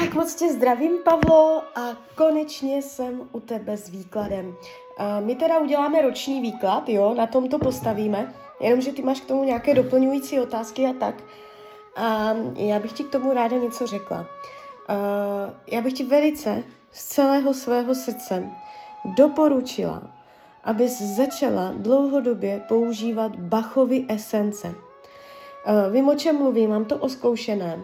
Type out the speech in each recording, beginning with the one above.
Tak moc tě zdravím, Pavlo, a konečně jsem u tebe s výkladem. My teda uděláme roční výklad, jo, na tom to postavíme, jenomže ty máš k tomu nějaké doplňující otázky a tak. A já bych ti k tomu ráda něco řekla. Já bych ti velice z celého svého srdce doporučila, abys začala dlouhodobě používat Bachovy esence. Vím, o čem mluvím, mám to oskoušené.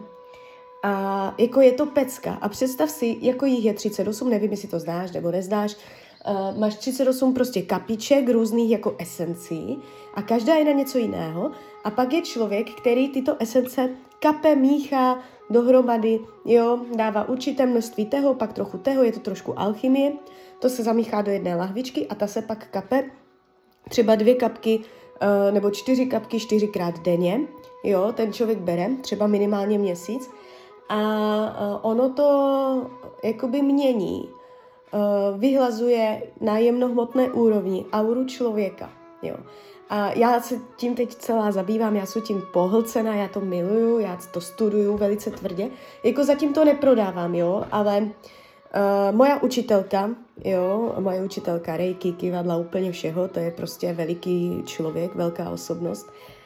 A jako je to pecka. A představ si, jako jich je 38, nevím, jestli to znáš nebo neznáš, uh, máš 38 prostě kapiček různých jako esencí a každá je na něco jiného. A pak je člověk, který tyto esence kape, míchá dohromady, jo, dává určité množství toho, pak trochu toho, je to trošku alchymie, to se zamíchá do jedné lahvičky a ta se pak kape třeba dvě kapky uh, nebo čtyři kapky čtyřikrát denně, jo, ten člověk bere třeba minimálně měsíc a ono to jakoby mění, vyhlazuje na jemnohmotné úrovni auru člověka. Jo. A já se tím teď celá zabývám, já jsem tím pohlcena, já to miluju, já to studuju velice tvrdě. Jako zatím to neprodávám, jo, ale uh, moja učitelka, jo, moje učitelka Reiki, kivadla, úplně všeho, to je prostě veliký člověk, velká osobnost, Uh,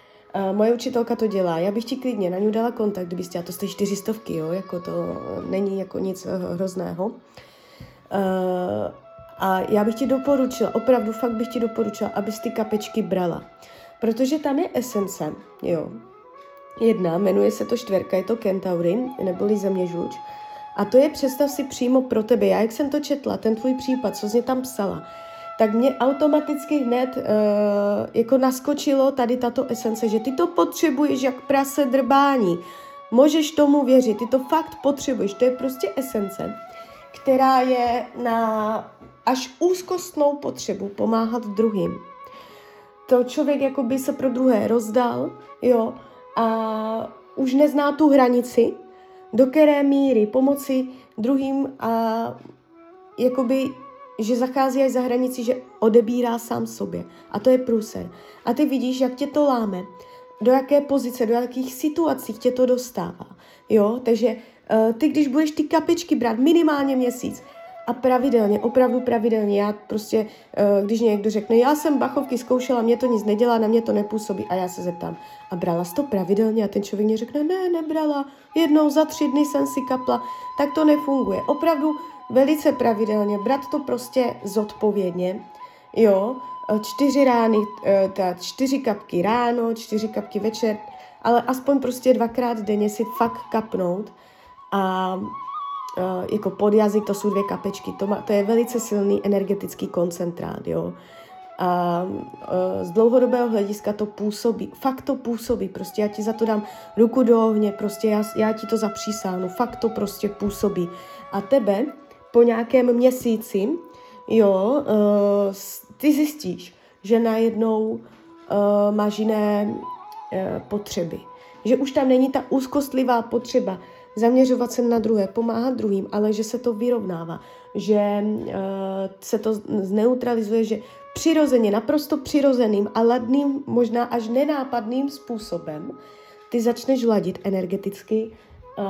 moje učitelka to dělá, já bych ti klidně na ní dala kontakt, kdyby chtěla, to stojí čtyřistovky, jo, jako to není jako nic uh, hrozného. Uh, a já bych ti doporučila, opravdu fakt bych ti doporučila, abys ty kapečky brala. Protože tam je esence, jo. Jedna, jmenuje se to čtverka, je to Kentaurin, neboli země žluč. A to je, představ si přímo pro tebe. Já, jak jsem to četla, ten tvůj případ, co jsi mě tam psala, tak mě automaticky hned uh, jako naskočilo tady tato esence, že ty to potřebuješ jak prase drbání. Můžeš tomu věřit, ty to fakt potřebuješ. To je prostě esence, která je na až úzkostnou potřebu pomáhat druhým. To člověk jako by se pro druhé rozdal, jo, a už nezná tu hranici, do které míry pomoci druhým a jakoby že zachází až za hranici, že odebírá sám sobě. A to je průser. A ty vidíš, jak tě to láme, do jaké pozice, do jakých situací tě to dostává. Jo, takže uh, ty, když budeš ty kapičky brát minimálně měsíc a pravidelně, opravdu pravidelně, já prostě, uh, když někdo řekne, já jsem bachovky zkoušela, mě to nic nedělá, na mě to nepůsobí a já se zeptám, a brala jsi to pravidelně a ten člověk mě řekne, ne, nebrala, jednou za tři dny jsem si kapla, tak to nefunguje. Opravdu velice pravidelně, brát to prostě zodpovědně, jo, e, čtyři rány, e, ta čtyři kapky ráno, čtyři kapky večer, ale aspoň prostě dvakrát denně si fakt kapnout a uh, jako pod jazyk to jsou dvě kapečky, to, má, to je velice silný energetický koncentrát, jo. A z dlouhodobého hlediska to působí, fakt to působí, prostě já ti za to dám ruku do ohně, prostě já, já ti to zapřísáhnu, fakt to prostě působí. A tebe po nějakém měsíci, jo, uh, ty zjistíš, že najednou uh, máš jiné uh, potřeby. Že už tam není ta úzkostlivá potřeba zaměřovat se na druhé, pomáhat druhým, ale že se to vyrovnává, že uh, se to zneutralizuje, že přirozeně, naprosto přirozeným a ladným, možná až nenápadným způsobem ty začneš ladit energeticky uh,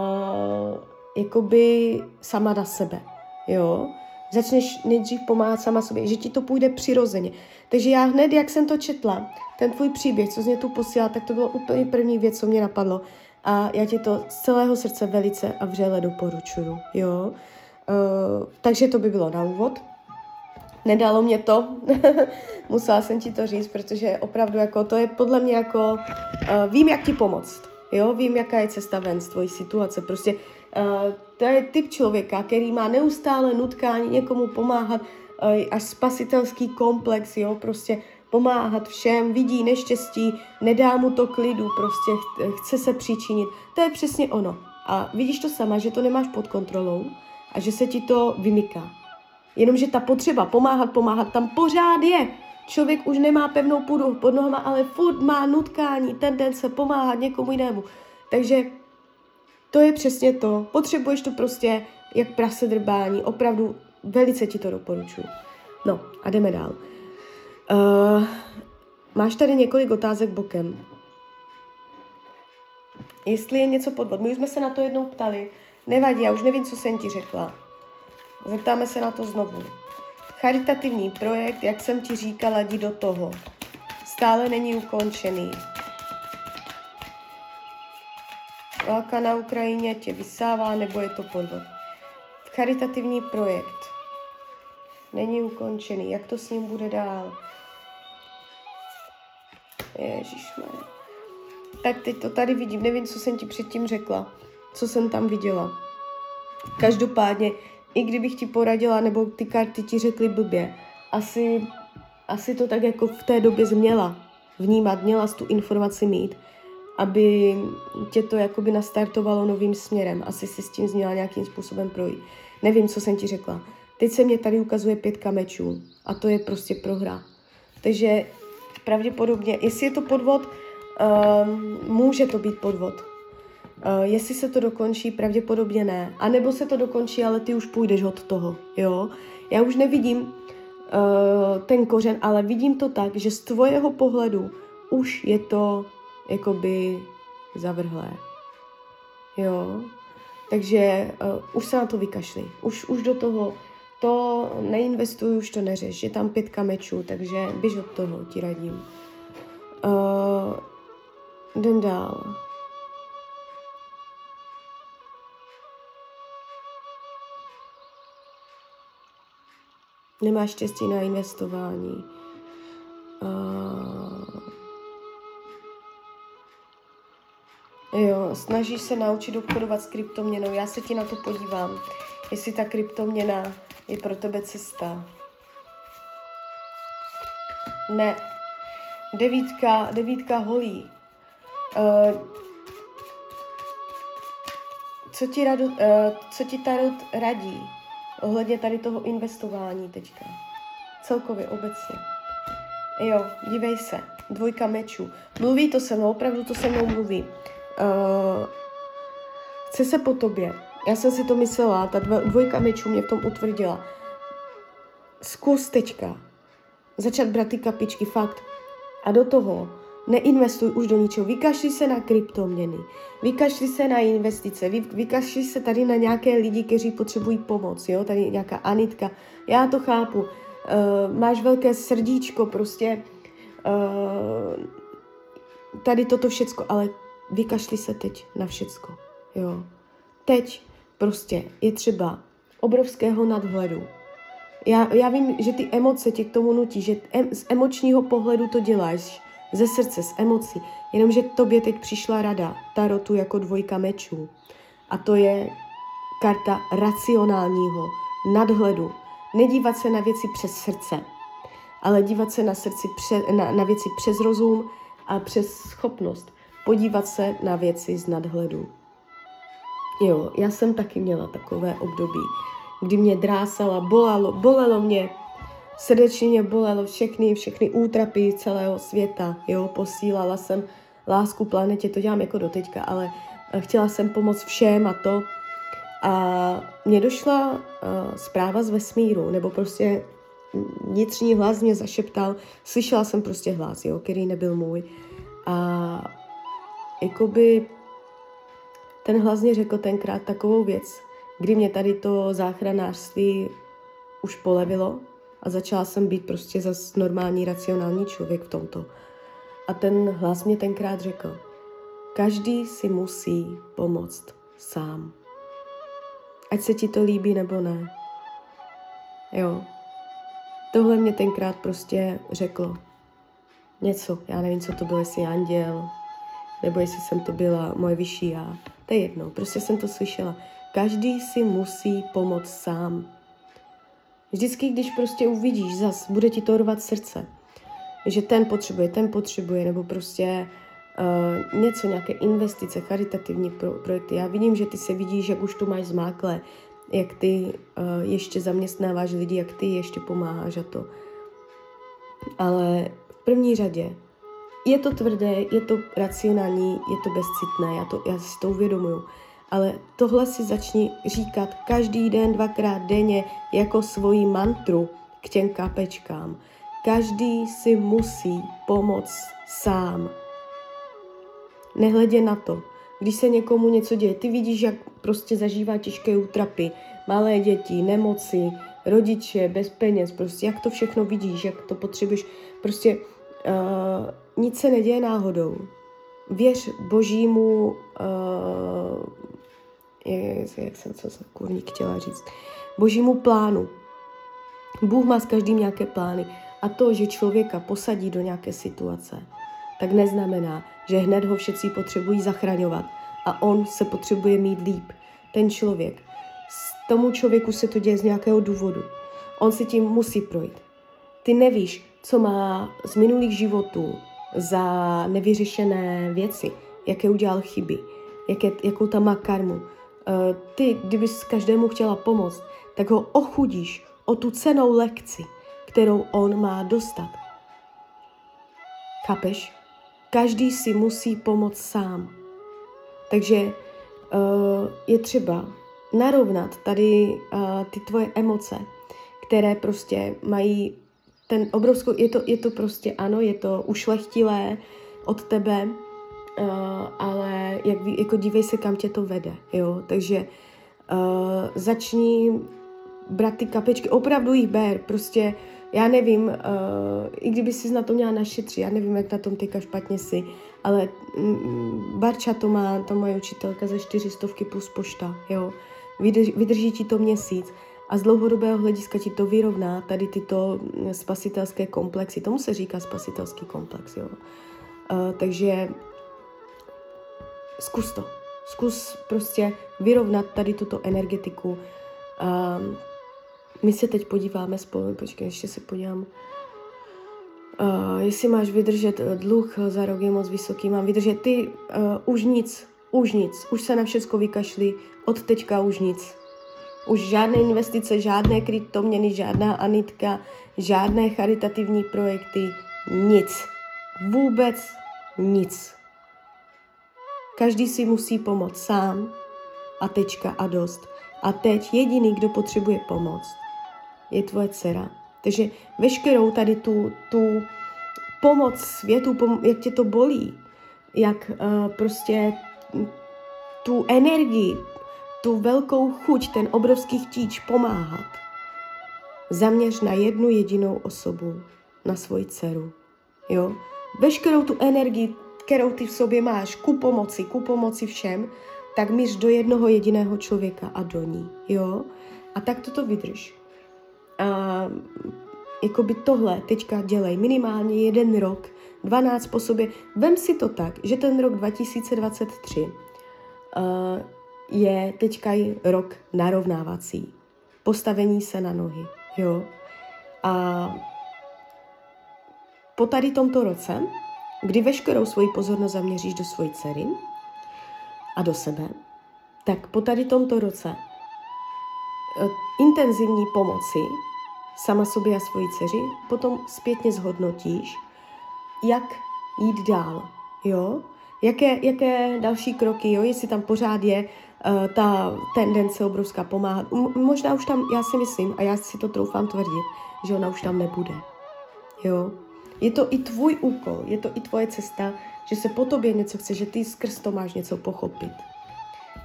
jakoby sama na sebe jo, začneš nejdřív pomáhat sama sobě, že ti to půjde přirozeně. Takže já hned, jak jsem to četla, ten tvůj příběh, co jsi mě tu posílal, tak to bylo úplně první věc, co mě napadlo. A já ti to z celého srdce velice a vřele doporučuju, jo. Uh, takže to by bylo na úvod. Nedalo mě to, musela jsem ti to říct, protože opravdu jako to je podle mě jako, uh, vím, jak ti pomoct, jo, vím, jaká je cesta ven z tvojí situace, prostě uh, to je typ člověka, který má neustále nutkání někomu pomáhat, uh, až spasitelský komplex, jo, prostě pomáhat všem, vidí neštěstí, nedá mu to klidu, prostě chce se přičinit. To je přesně ono. A vidíš to sama, že to nemáš pod kontrolou a že se ti to vymyká. Jenomže ta potřeba pomáhat, pomáhat tam pořád je. Člověk už nemá pevnou půdu pod nohama, ale furt má nutkání, tendence pomáhat někomu jinému. Takže to je přesně to. Potřebuješ to prostě jak prase drbání. Opravdu velice ti to doporučuji. No a jdeme dál. Uh, máš tady několik otázek bokem. Jestli je něco podvod. My už jsme se na to jednou ptali, Nevadí, já už nevím, co jsem ti řekla. Zeptáme se na to znovu. Charitativní projekt, jak jsem ti říkala, jdi do toho. Stále není ukončený. Válka na Ukrajině tě vysává, nebo je to podvod? Charitativní projekt. Není ukončený. Jak to s ním bude dál? Ježišmarja. Tak teď to tady vidím. Nevím, co jsem ti předtím řekla. Co jsem tam viděla. Každopádně, i kdybych ti poradila, nebo ty karty ti řekly blbě, asi, asi to tak jako v té době změla vnímat, měla tu informaci mít, aby tě to jakoby nastartovalo novým směrem. Asi si s tím změla nějakým způsobem projít. Nevím, co jsem ti řekla. Teď se mě tady ukazuje pětka mečů a to je prostě prohra. Takže pravděpodobně, jestli je to podvod, um, může to být podvod. Uh, jestli se to dokončí, pravděpodobně ne. A nebo se to dokončí, ale ty už půjdeš od toho, jo. Já už nevidím uh, ten kořen, ale vidím to tak, že z tvojeho pohledu už je to jakoby zavrhlé. Jo. Takže uh, už se na to vykašli. Už, už do toho to neinvestuj, už to neřeš. Je tam pětka mečů, takže běž od toho, ti radím. Uh, jdem dál. Nemáš štěstí na investování. Uh, jo, snažíš se naučit obchodovat s kryptoměnou. Já se ti na to podívám, jestli ta kryptoměna je pro tebe cesta. Ne. Devítka, devítka holí. Uh, co ti, rado, uh, co ti Tarot radí ohledně tady toho investování teďka? Celkově, obecně. Jo, dívej se. Dvojka mečů. Mluví to se mnou, opravdu to se mnou mluví. Uh, chce se po tobě. Já jsem si to myslela, ta dvojka mečů mě v tom utvrdila. Zkus teďka začat brát ty kapičky, fakt. A do toho neinvestuj už do ničeho. Vykašli se na kryptoměny, vykašli se na investice, vy, vykašli se tady na nějaké lidi, kteří potřebují pomoc, jo, tady nějaká Anitka. Já to chápu. Uh, máš velké srdíčko, prostě uh, tady toto všecko, ale vykašli se teď na všecko, jo. Teď Prostě je třeba obrovského nadhledu. Já, já vím, že ty emoce tě k tomu nutí, že em, z emočního pohledu to děláš, ze srdce, z emocí, jenomže tobě teď přišla rada, tarotu jako dvojka mečů. A to je karta racionálního nadhledu. Nedívat se na věci přes srdce, ale dívat se na, srdci pře, na, na věci přes rozum a přes schopnost podívat se na věci z nadhledu. Jo, já jsem taky měla takové období, kdy mě drásala, bolelo, bolelo mě, srdečně mě bolelo všechny, všechny útrapy celého světa, jo, posílala jsem lásku planetě, to dělám jako doteďka, ale chtěla jsem pomoct všem a to. A mně došla uh, zpráva z vesmíru, nebo prostě vnitřní hlas mě zašeptal, slyšela jsem prostě hlas, jo, který nebyl můj. A jakoby ten hlas mě řekl tenkrát takovou věc, kdy mě tady to záchranářství už polevilo a začala jsem být prostě zas normální, racionální člověk v tomto. A ten hlas mě tenkrát řekl, každý si musí pomoct sám. Ať se ti to líbí nebo ne. Jo. Tohle mě tenkrát prostě řeklo. Něco, já nevím, co to bylo, jestli anděl, nebo jestli jsem to byla moje vyšší já. To je jedno, prostě jsem to slyšela. Každý si musí pomoct sám. Vždycky, když prostě uvidíš, zas bude ti to rvat srdce, že ten potřebuje, ten potřebuje, nebo prostě uh, něco, nějaké investice, charitativní pro, projekty. Já vidím, že ty se vidíš, jak už to máš zmáklé, jak ty uh, ještě zaměstnáváš lidi, jak ty ještě pomáháš a to. Ale v první řadě je to tvrdé, je to racionální, je to bezcitné, já, to, já si to uvědomuju. Ale tohle si začni říkat každý den, dvakrát denně jako svoji mantru k těm kapečkám. Každý si musí pomoct sám. Nehledě na to, když se někomu něco děje. Ty vidíš, jak prostě zažívá těžké útrapy, malé děti, nemoci, rodiče, bez peněz, prostě jak to všechno vidíš, jak to potřebuješ. Prostě nic se neděje náhodou. Věř božímu, uh, jak, jak jsem co jsem kurník chtěla říct, božímu plánu. Bůh má s každým nějaké plány. A to, že člověka posadí do nějaké situace, tak neznamená, že hned ho všetci potřebují zachraňovat a on se potřebuje mít líp. Ten člověk. S tomu člověku se to děje z nějakého důvodu. On si tím musí projít. Ty nevíš, co má z minulých životů za nevyřešené věci, jaké udělal chyby, jaké, jakou tam má karmu. Eh, ty, kdybys každému chtěla pomoct, tak ho ochudíš o tu cenou lekci, kterou on má dostat. Chápeš? Každý si musí pomoct sám. Takže uh, je třeba narovnat tady uh, ty tvoje emoce, které prostě mají ten obrovskou, je to, je to prostě ano, je to ušlechtilé od tebe, uh, ale jak, jako dívej se, kam tě to vede, jo, takže uh, začni brát ty kapečky, opravdu jich ber, prostě já nevím, uh, i kdyby si na to měla našetřit, já nevím, jak na tom teďka špatně si, ale mm, Barča to má, ta moje učitelka za čtyřistovky plus pošta, jo. Vydrž, vydrží ti to měsíc a z dlouhodobého hlediska ti to vyrovná tady tyto mm, spasitelské komplexy. Tomu se říká spasitelský komplex, jo. Uh, takže zkus to. Zkus prostě vyrovnat tady tuto energetiku. Um, my se teď podíváme spolu, počkej, ještě se podívám. Uh, jestli máš vydržet eh, dluh za rok je moc vysoký, mám vydržet ty, uh, už nic, už nic, už se na všechno vykašli, od teďka už nic. Už žádné investice, žádné kryptoměny, žádná anitka, žádné charitativní projekty, nic. Vůbec nic. Každý si musí pomoct sám a tečka a dost. A teď jediný, kdo potřebuje pomoc, je tvoje dcera. Takže veškerou tady tu, tu pomoc světu, pom- jak tě to bolí, jak uh, prostě tu energii, tu velkou chuť, ten obrovský chtíč pomáhat, zaměř na jednu jedinou osobu, na svoji dceru. Jo? Veškerou tu energii, kterou ty v sobě máš, ku pomoci, ku pomoci všem, tak míř do jednoho jediného člověka a do ní. Jo? A tak toto vydrž. A jakoby tohle teďka dělej minimálně jeden rok, 12 po sobě. Vem si to tak, že ten rok 2023 uh, je teďka rok narovnávací. Postavení se na nohy, jo. A po tady tomto roce, kdy veškerou svoji pozornost zaměříš do svojí dcery a do sebe, tak po tady tomto roce uh, intenzivní pomoci sama sobě a svoji dceři, potom zpětně zhodnotíš, jak jít dál, jo? Jaké, jaké další kroky, jo? Jestli tam pořád je uh, ta tendence obrovská pomáhat. M- možná už tam, já si myslím, a já si to troufám tvrdit, že ona už tam nebude, jo? Je to i tvůj úkol, je to i tvoje cesta, že se po tobě něco chce, že ty skrz to máš něco pochopit.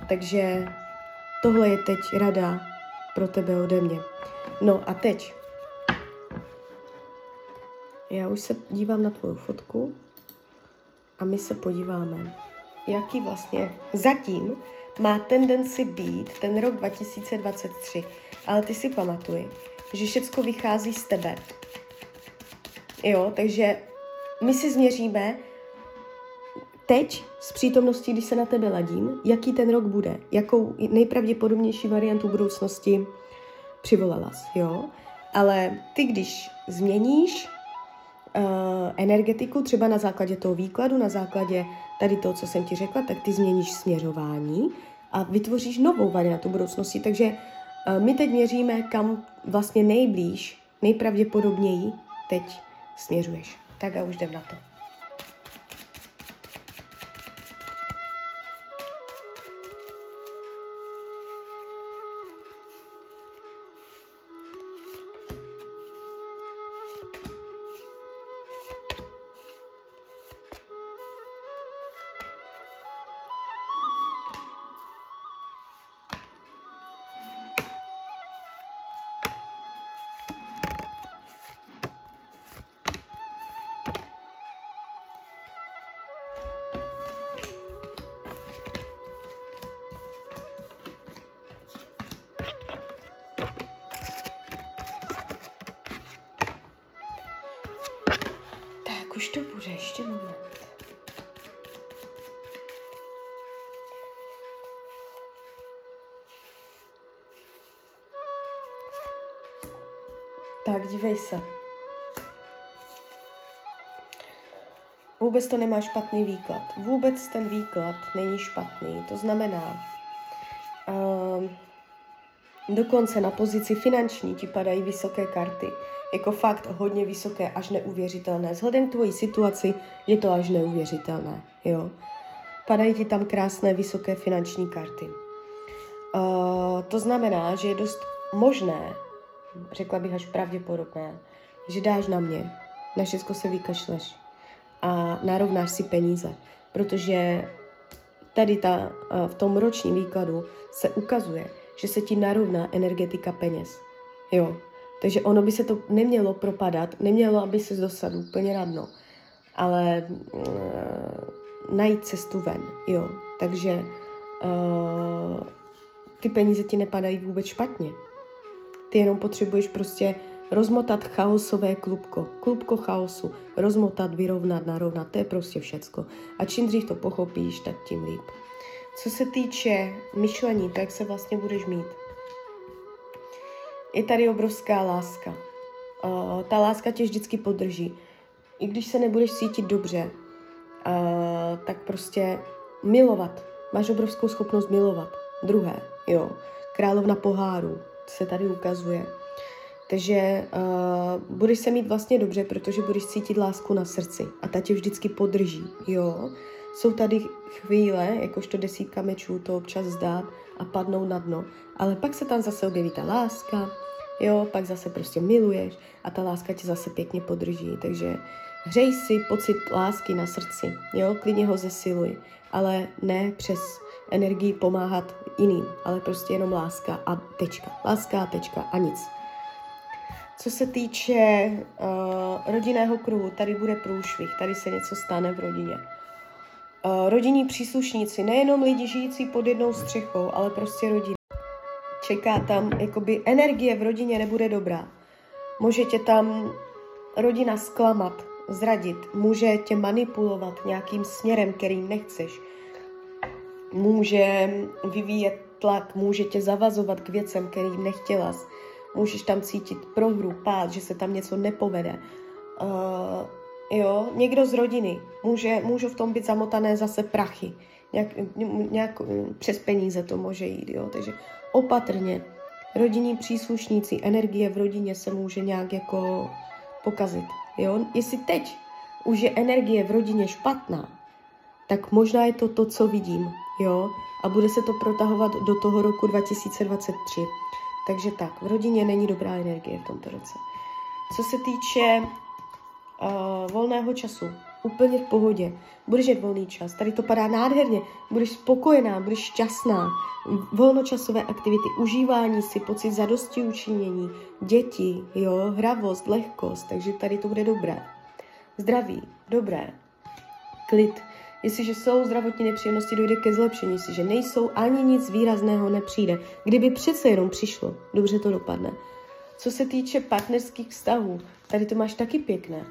Takže tohle je teď rada pro tebe ode mě. No a teď já už se dívám na tvou fotku a my se podíváme, jaký vlastně zatím má tendenci být ten rok 2023. Ale ty si pamatuj, že všechno vychází z tebe. Jo, takže my si změříme teď z přítomnosti, když se na tebe ladím, jaký ten rok bude, jakou nejpravděpodobnější variantu budoucnosti přivolala, jo. Ale ty, když změníš energetiku, třeba na základě toho výkladu, na základě tady toho, co jsem ti řekla, tak ty změníš směřování a vytvoříš novou variantu budoucnosti. Takže uh, my teď měříme, kam vlastně nejblíž, nejpravděpodobněji teď směřuješ. Tak a už jdem na to. To bude, ještě moment. Tak, dívej se. Vůbec to nemá špatný výklad. Vůbec ten výklad není špatný. To znamená, uh, dokonce na pozici finanční ti padají vysoké karty. Jako fakt hodně vysoké, až neuvěřitelné. Vzhledem k tvojí situaci je to až neuvěřitelné. Jo? Padají ti tam krásné vysoké finanční karty. Uh, to znamená, že je dost možné, řekla bych až pravděpodobné, že dáš na mě, na všechno se vykašleš a narovnáš si peníze, protože tady ta, v tom ročním výkladu se ukazuje, že se ti narovná energetika peněz. Jo, takže ono by se to nemělo propadat, nemělo, aby se dosadl úplně na dno, ale uh, najít cestu ven, jo. Takže uh, ty peníze ti nepadají vůbec špatně. Ty jenom potřebuješ prostě rozmotat chaosové klubko, klubko chaosu, rozmotat, vyrovnat, narovnat, to je prostě všecko. A čím dřív to pochopíš, tak tím líp. Co se týče myšlení, tak se vlastně budeš mít. Je tady obrovská láska. Uh, ta láska tě vždycky podrží. I když se nebudeš cítit dobře, uh, tak prostě milovat. Máš obrovskou schopnost milovat. Druhé, jo. Královna poháru se tady ukazuje. Takže uh, budeš se mít vlastně dobře, protože budeš cítit lásku na srdci a ta tě vždycky podrží, jo. Jsou tady chvíle, jakožto desítka mečů, to občas zdát a padnou na dno, ale pak se tam zase objeví ta láska, jo, pak zase prostě miluješ a ta láska tě zase pěkně podrží, takže hřej si pocit lásky na srdci, jo, klidně ho zesiluj, ale ne přes energii pomáhat jiným, ale prostě jenom láska a tečka, láska a tečka a nic. Co se týče uh, rodinného kruhu, tady bude průšvih, tady se něco stane v rodině. Uh, rodinní příslušníci, nejenom lidi žijící pod jednou střechou, ale prostě rodina. Čeká tam, jakoby energie v rodině nebude dobrá. Může tě tam rodina zklamat, zradit, může tě manipulovat nějakým směrem, kterým nechceš. Může vyvíjet tlak, může tě zavazovat k věcem, kterým nechtěla můžeš tam cítit prohru, pád, že se tam něco nepovede. Uh, jo, někdo z rodiny, může, můžou v tom být zamotané zase prachy, nějak, nějak přes peníze to může jít, jo, takže opatrně. Rodinní příslušníci, energie v rodině se může nějak jako pokazit, jo. Jestli teď už je energie v rodině špatná, tak možná je to to, co vidím, jo, a bude se to protahovat do toho roku 2023. Takže tak, v rodině není dobrá energie v tomto roce. Co se týče uh, volného času, úplně v pohodě. Budeš mít volný čas, tady to padá nádherně, budeš spokojená, budeš šťastná. Volnočasové aktivity, užívání si, pocit zadosti učinění, děti, jo, hravost, lehkost, takže tady to bude dobré. Zdraví, dobré. Klid, Jestliže jsou zdravotní nepříjemnosti, dojde ke zlepšení. Jestliže nejsou, ani nic výrazného nepřijde. Kdyby přece jenom přišlo, dobře to dopadne. Co se týče partnerských vztahů, tady to máš taky pěkné.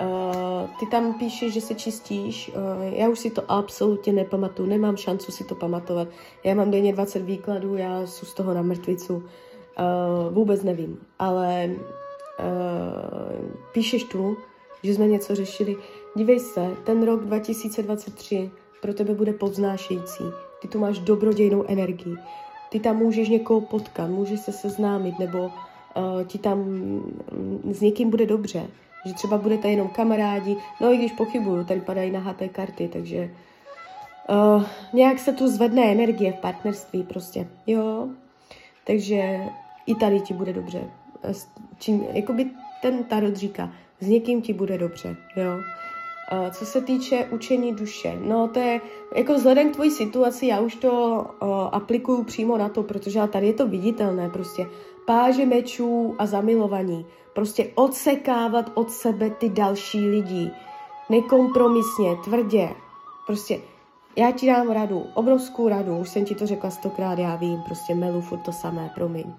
Uh, ty tam píšeš, že se čistíš, uh, já už si to absolutně nepamatuju, nemám šancu si to pamatovat. Já mám denně 20 výkladů, já jsem z toho na mrtvicu, uh, vůbec nevím, ale uh, píšeš tu, že jsme něco řešili. Dívej se, ten rok 2023 pro tebe bude povznášející. Ty tu máš dobrodějnou energii. Ty tam můžeš někoho potkat, můžeš se seznámit, nebo ti tam mm, s někým bude dobře. Že třeba budete jenom kamarádi, no i když pochybuju, tady padají nahaté karty, takže uh, nějak se tu zvedne energie v partnerství prostě, jo. Takže i tady ti bude dobře. Čím, jakoby ten tarot říká, s někým ti bude dobře, jo. Uh, co se týče učení duše, no to je, jako vzhledem k tvojí situaci, já už to uh, aplikuju přímo na to, protože tady je to viditelné, prostě páže mečů a zamilovaní, prostě odsekávat od sebe ty další lidi, nekompromisně, tvrdě, prostě já ti dám radu, obrovskou radu, už jsem ti to řekla stokrát, já vím, prostě melu furt to samé, promiň.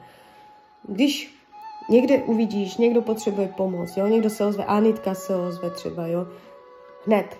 Když někde uvidíš, někdo potřebuje pomoc, jo, někdo se ozve, Anitka se ozve třeba, jo, hned.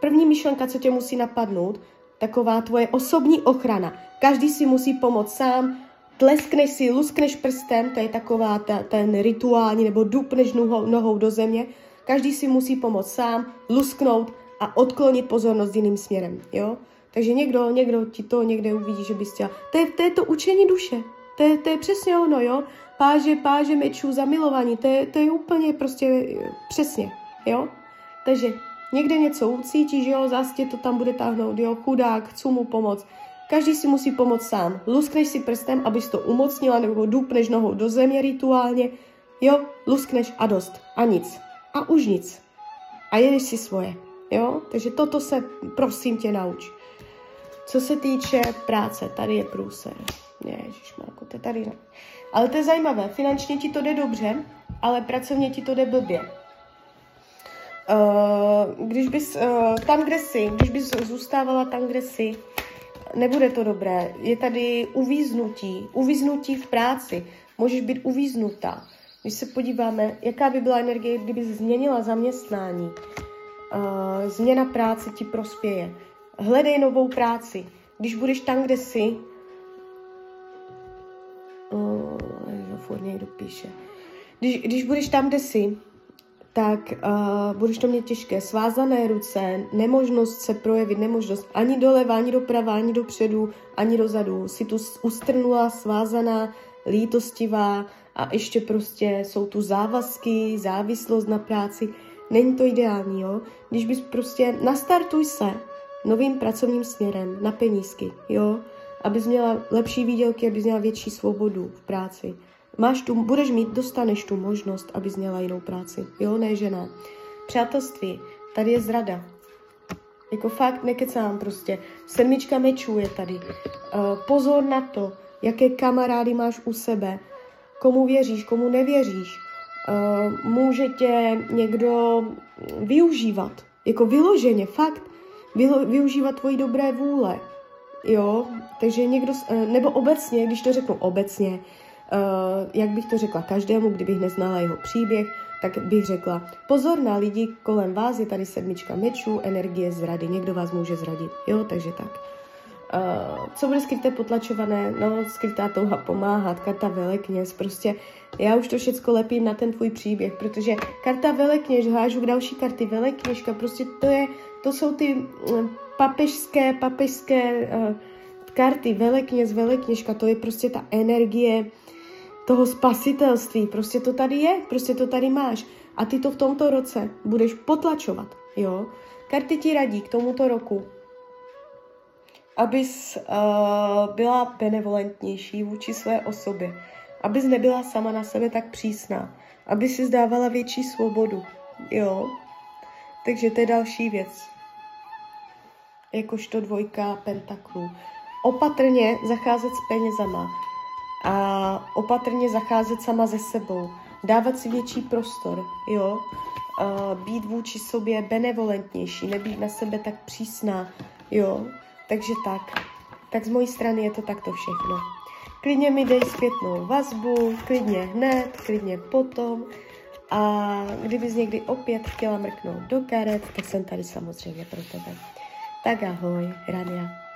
První myšlenka, co tě musí napadnout, taková tvoje osobní ochrana. Každý si musí pomoct sám, tleskneš si, luskneš prstem, to je taková ta, ten rituální, nebo dupneš nohou, nohou do země, každý si musí pomoct sám, lusknout a odklonit pozornost jiným směrem, jo? Takže někdo, někdo ti to někde uvidí, že bys chtěl. To je, to je to učení duše. To je, to je přesně ono, jo? Páže, páže mečů, zamilovaní, to je, to je úplně prostě eh, přesně, jo? Takže někde něco ucítíš, jo, zase tě to tam bude táhnout, jo, chudák, chci mu pomoct. Každý si musí pomoct sám. Luskneš si prstem, abys to umocnila, nebo dupneš nohou do země rituálně. Jo, luskneš a dost. A nic. A už nic. A jedeš si svoje. Jo? Takže toto se, prosím tě, nauč. Co se týče práce, tady je průser. Ježišmarko, to je tady ne. Ale to je zajímavé. Finančně ti to jde dobře, ale pracovně ti to jde blbě. Uh, když bys uh, tam, kde jsi, když bys zůstávala tam, kde jsi, nebude to dobré. Je tady uvíznutí, uvíznutí v práci. Můžeš být uvíznutá. Když se podíváme, jaká by byla energie, kdyby změnila zaměstnání, uh, změna práce ti prospěje. Hledej novou práci. Když budeš tam, kde jsi, uh, furt někdo píše. Když, když budeš tam, kde jsi, tak uh, budeš to mít těžké. Svázané ruce, nemožnost se projevit, nemožnost ani doleva, ani doprava, ani dopředu, ani dozadu. Jsi tu ustrnula, svázaná, lítostivá a ještě prostě jsou tu závazky, závislost na práci. Není to ideální, jo? Když bys prostě nastartuj se novým pracovním směrem na penízky, jo? Abys měla lepší výdělky, abys měla větší svobodu v práci. Máš tu, budeš mít, dostaneš tu možnost, abys měla jinou práci. Jo, ne žena. Přátelství, tady je zrada. Jako fakt nekecám prostě. Sedmička mečů je tady. Uh, pozor na to, jaké kamarády máš u sebe, komu věříš, komu nevěříš. Uh, může tě někdo využívat, jako vyloženě, fakt, vylo, využívat tvoji dobré vůle. Jo, takže někdo, uh, nebo obecně, když to řeknu obecně, jak bych to řekla každému, kdybych neznala jeho příběh, tak bych řekla, pozor na lidi kolem vás, je tady sedmička mečů, energie zrady, někdo vás může zradit, jo, takže tak. Uh, co bude skryté potlačované? No, skrytá touha pomáhat, karta velekněz, prostě já už to všecko lepím na ten tvůj příběh, protože karta velekněž, hážu další karty velekněžka, prostě to je, to jsou ty uh, papežské, papežské uh, karty velekněz, velekněžka, to je prostě ta energie toho spasitelství, prostě to tady je, prostě to tady máš a ty to v tomto roce budeš potlačovat, jo. Karty ti radí k tomuto roku, abys uh, byla benevolentnější vůči své osobě, abys nebyla sama na sebe tak přísná, aby si zdávala větší svobodu, jo. Takže to je další věc. Jakožto dvojka pentaklů. Opatrně zacházet s penězama a opatrně zacházet sama ze sebou. Dávat si větší prostor, jo. Být vůči sobě benevolentnější, nebýt na sebe tak přísná, jo takže tak. Tak z mojí strany je to takto všechno. Klidně mi dej zpětnou vazbu, klidně hned, klidně potom. A kdybys někdy opět chtěla mrknout do karet, tak jsem tady samozřejmě pro tebe. Tak ahoj, Rania.